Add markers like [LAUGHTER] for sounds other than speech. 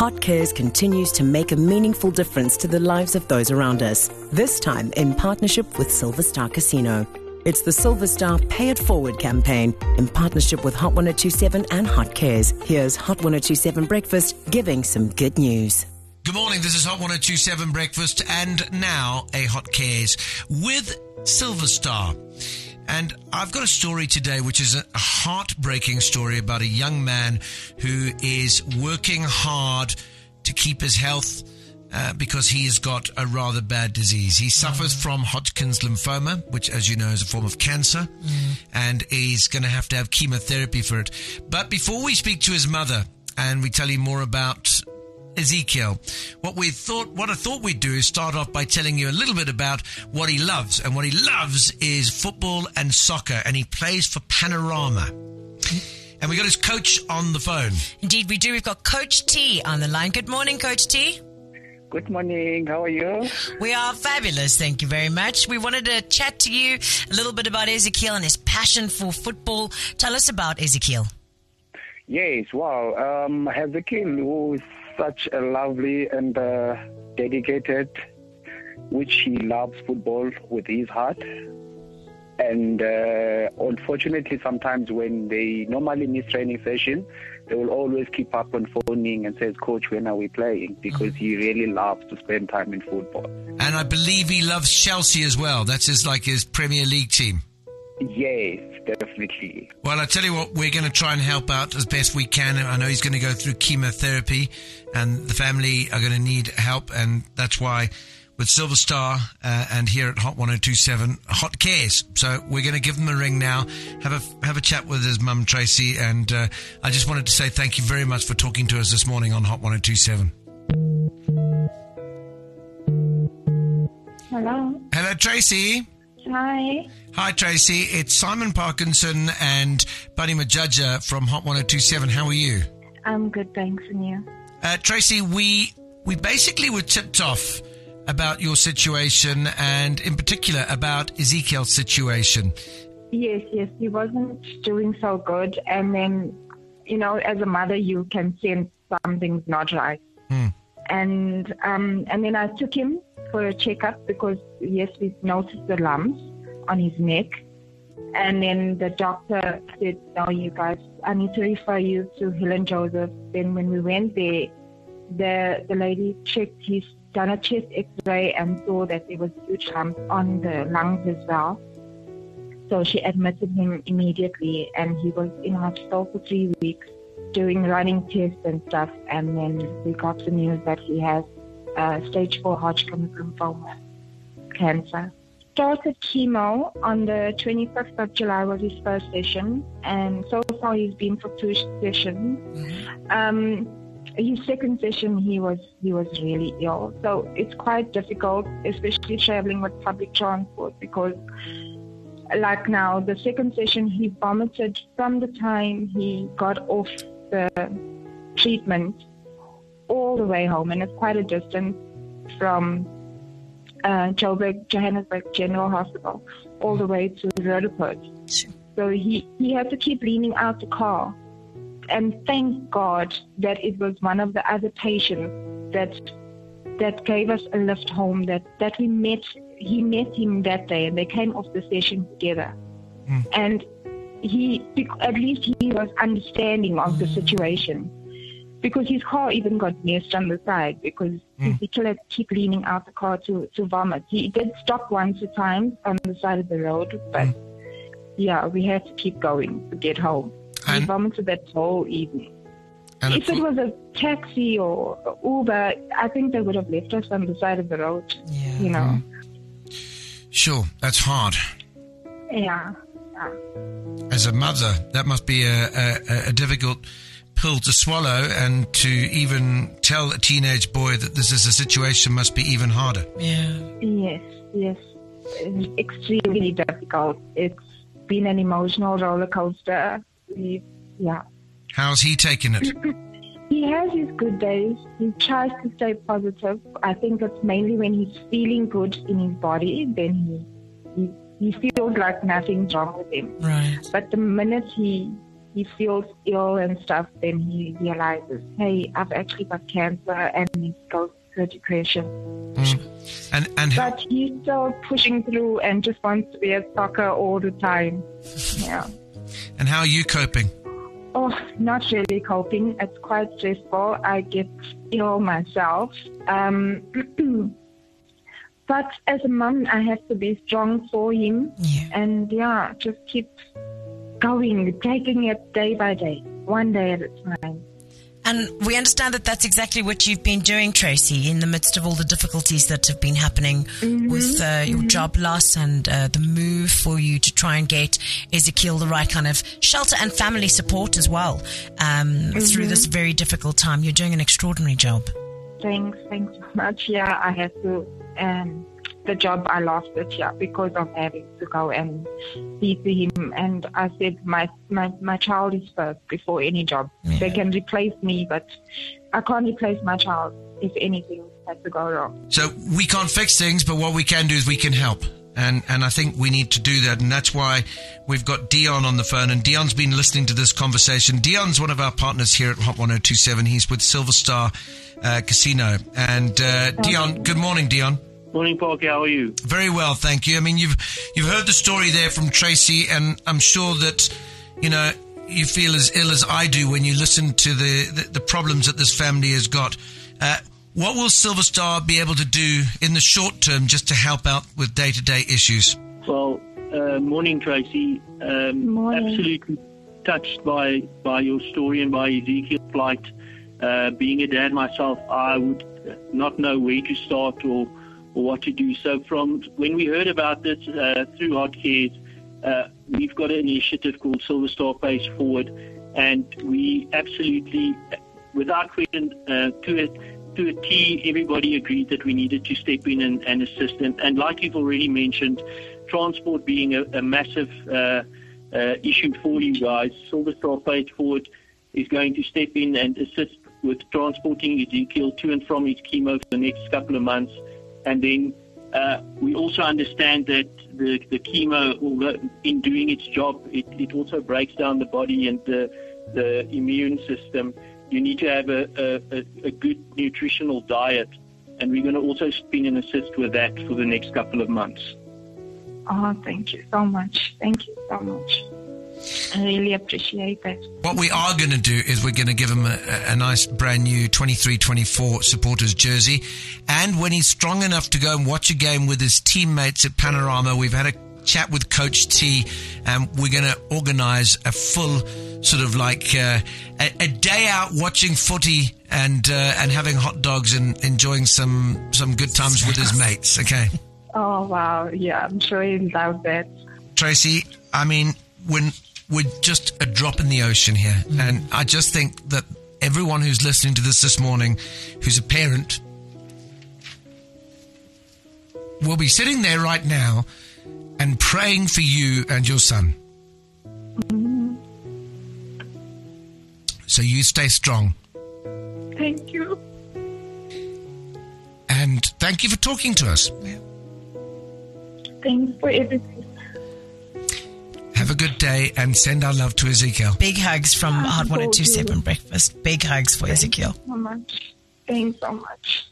Hot Cares continues to make a meaningful difference to the lives of those around us. This time in partnership with Silver Star Casino. It's the Silver Star Pay It Forward campaign in partnership with Hot 1027 and Hot Cares. Here's Hot 1027 Breakfast giving some good news. Good morning. This is Hot 1027 Breakfast and now a Hot Cares with Silver Star. And I've got a story today which is a heartbreaking story about a young man who is working hard to keep his health uh, because he has got a rather bad disease. He suffers mm. from Hodgkin's lymphoma, which, as you know, is a form of cancer, mm. and he's going to have to have chemotherapy for it. But before we speak to his mother and we tell you more about Ezekiel, what we thought, what I thought we'd do is start off by telling you a little bit about what he loves, and what he loves is football and soccer, and he plays for Panorama. And we got his coach on the phone. Indeed, we do. We've got Coach T on the line. Good morning, Coach T. Good morning. How are you? We are fabulous. Thank you very much. We wanted to chat to you a little bit about Ezekiel and his passion for football. Tell us about Ezekiel. Yes, wow. Um, Ezekiel, who is such a lovely and uh, dedicated, which he loves football with his heart. And uh, unfortunately, sometimes when they normally miss training session, they will always keep up on phoning and says, Coach, when are we playing? Because he really loves to spend time in football. And I believe he loves Chelsea as well. That's his like his Premier League team. Yes, definitely. Well, I tell you what, we're going to try and help out as best we can. I know he's going to go through chemotherapy, and the family are going to need help, and that's why with Silver Star uh, and here at Hot 1027 Hot Cares. So we're going to give them a ring now, have a have a chat with his mum Tracy, and uh, I just wanted to say thank you very much for talking to us this morning on Hot 1027. Hello. Hello, Tracy. Hi. Hi, Tracy. It's Simon Parkinson and Buddy Majaja from Hot 1027. How are you? I'm good, thanks, and you? Uh, Tracy, we we basically were tipped off about your situation and, in particular, about Ezekiel's situation. Yes, yes, he wasn't doing so good. And then, you know, as a mother, you can sense something's not right. Hmm. And um, and then I took him for a checkup because yes, we noticed the lumps on his neck. And then the doctor said, "No, you guys, I need to refer you to Helen Joseph." Then when we went there, the the lady checked his done a chest x-ray and saw that there was huge lump on the lungs as well. So she admitted him immediately and he was in hospital for three weeks doing running tests and stuff and then we got the news that he has uh, stage 4 Hodgkin's lymphoma cancer. Started chemo on the 25th of July was his first session and so far he's been for two sessions. Mm-hmm. Um, his second session he was he was really ill so it's quite difficult especially traveling with public transport because like now the second session he vomited from the time he got off the treatment all the way home and it's quite a distance from uh, Joburg, Johannesburg General Hospital all the way to Roodepoort. So he, he had to keep leaning out the car and thank God that it was one of the other patients that that gave us a lift home. That that we met. He met him that day, and they came off the session together. Mm. And he, at least he was understanding of the situation because his car even got missed on the side because mm. he to keep leaning out the car to, to vomit. He did stop once or times on the side of the road, but mm. yeah, we had to keep going to get home. And, we vomited that whole evening. if it was a taxi or Uber, I think they would have left us on the side of the road. Yeah. You know. Sure, that's hard. Yeah. yeah. As a mother, that must be a, a, a difficult pill to swallow, and to even tell a teenage boy that this is a situation must be even harder. Yeah. Yes. Yes. It's extremely difficult. It's been an emotional roller coaster yeah. How's he taking it? [LAUGHS] he has his good days. He tries to stay positive. I think it's mainly when he's feeling good in his body, then he he, he feels like nothing's wrong with him. Right. But the minute he he feels ill and stuff, then he realizes, hey, I've actually got cancer, and he goes to depression. Mm. And and but he's still pushing through and just wants to be at soccer all the time. [LAUGHS] Yeah. And how are you coping? Oh, not really coping. It's quite stressful. I get ill myself. Um, [CLEARS THROAT] but as a mom, I have to be strong for him. Yeah. And yeah, just keep going, taking it day by day, one day at a time. And we understand that that's exactly what you've been doing, Tracy, in the midst of all the difficulties that have been happening mm-hmm, with uh, your mm-hmm. job loss and uh, the move for you to try and get Ezekiel the right kind of shelter and family support as well um, mm-hmm. through this very difficult time. You're doing an extraordinary job. Thanks, thanks so much. Yeah, I have to um, the job I lost this year because of having to go and see to him. And I said, my, my, my child is first before any job. Yeah. They can replace me, but I can't replace my child if anything has to go wrong. So we can't fix things, but what we can do is we can help. And, and I think we need to do that. And that's why we've got Dion on the phone. And Dion's been listening to this conversation. Dion's one of our partners here at Hot 1027. He's with Silver Star uh, Casino. And uh, Dion, good morning, Dion. Morning, Parky. How are you? Very well, thank you. I mean, you've you've heard the story there from Tracy, and I'm sure that you know you feel as ill as I do when you listen to the the, the problems that this family has got. Uh, what will Silver Star be able to do in the short term just to help out with day to day issues? Well, uh, morning, Tracy. Um, morning. Absolutely touched by by your story and by Ezekiel's plight. Uh, being a dad myself, I would not know where to start or or what to do. So from when we heard about this uh, through Hot Cares, uh, we've got an initiative called Silver Star Pays Forward, and we absolutely, without question, uh, to a to a T, everybody agreed that we needed to step in and, and assist. And, and like you've already mentioned, transport being a, a massive uh, uh, issue for you guys, Silver Star Pays Forward is going to step in and assist with transporting Ezekiel to and from his chemo for the next couple of months. And then uh, we also understand that the, the chemo, in doing its job, it, it also breaks down the body and the, the immune system. You need to have a, a, a good nutritional diet. And we're going to also spin and assist with that for the next couple of months. Oh, thank you so much. Thank you so much. I really appreciate that. What we are going to do is we're going to give him a, a nice brand new 23 24 supporters jersey. And when he's strong enough to go and watch a game with his teammates at Panorama, we've had a chat with Coach T, and we're going to organize a full sort of like uh, a, a, day out watching footy and uh, and having hot dogs and enjoying some some good times with his mates. Okay. [LAUGHS] Oh wow! Yeah, I'm sure he love that. Tracy, I mean, when we're just a drop in the ocean here. Mm. And I just think that everyone who's listening to this this morning, who's a parent, will be sitting there right now and praying for you and your son. Mm. So you stay strong. Thank you. And thank you for talking to us. Thanks for everything. Have a good day and send our love to Ezekiel. Big hugs from Hot 1027 Breakfast. Big hugs for Thanks Ezekiel. so much. Thanks so much.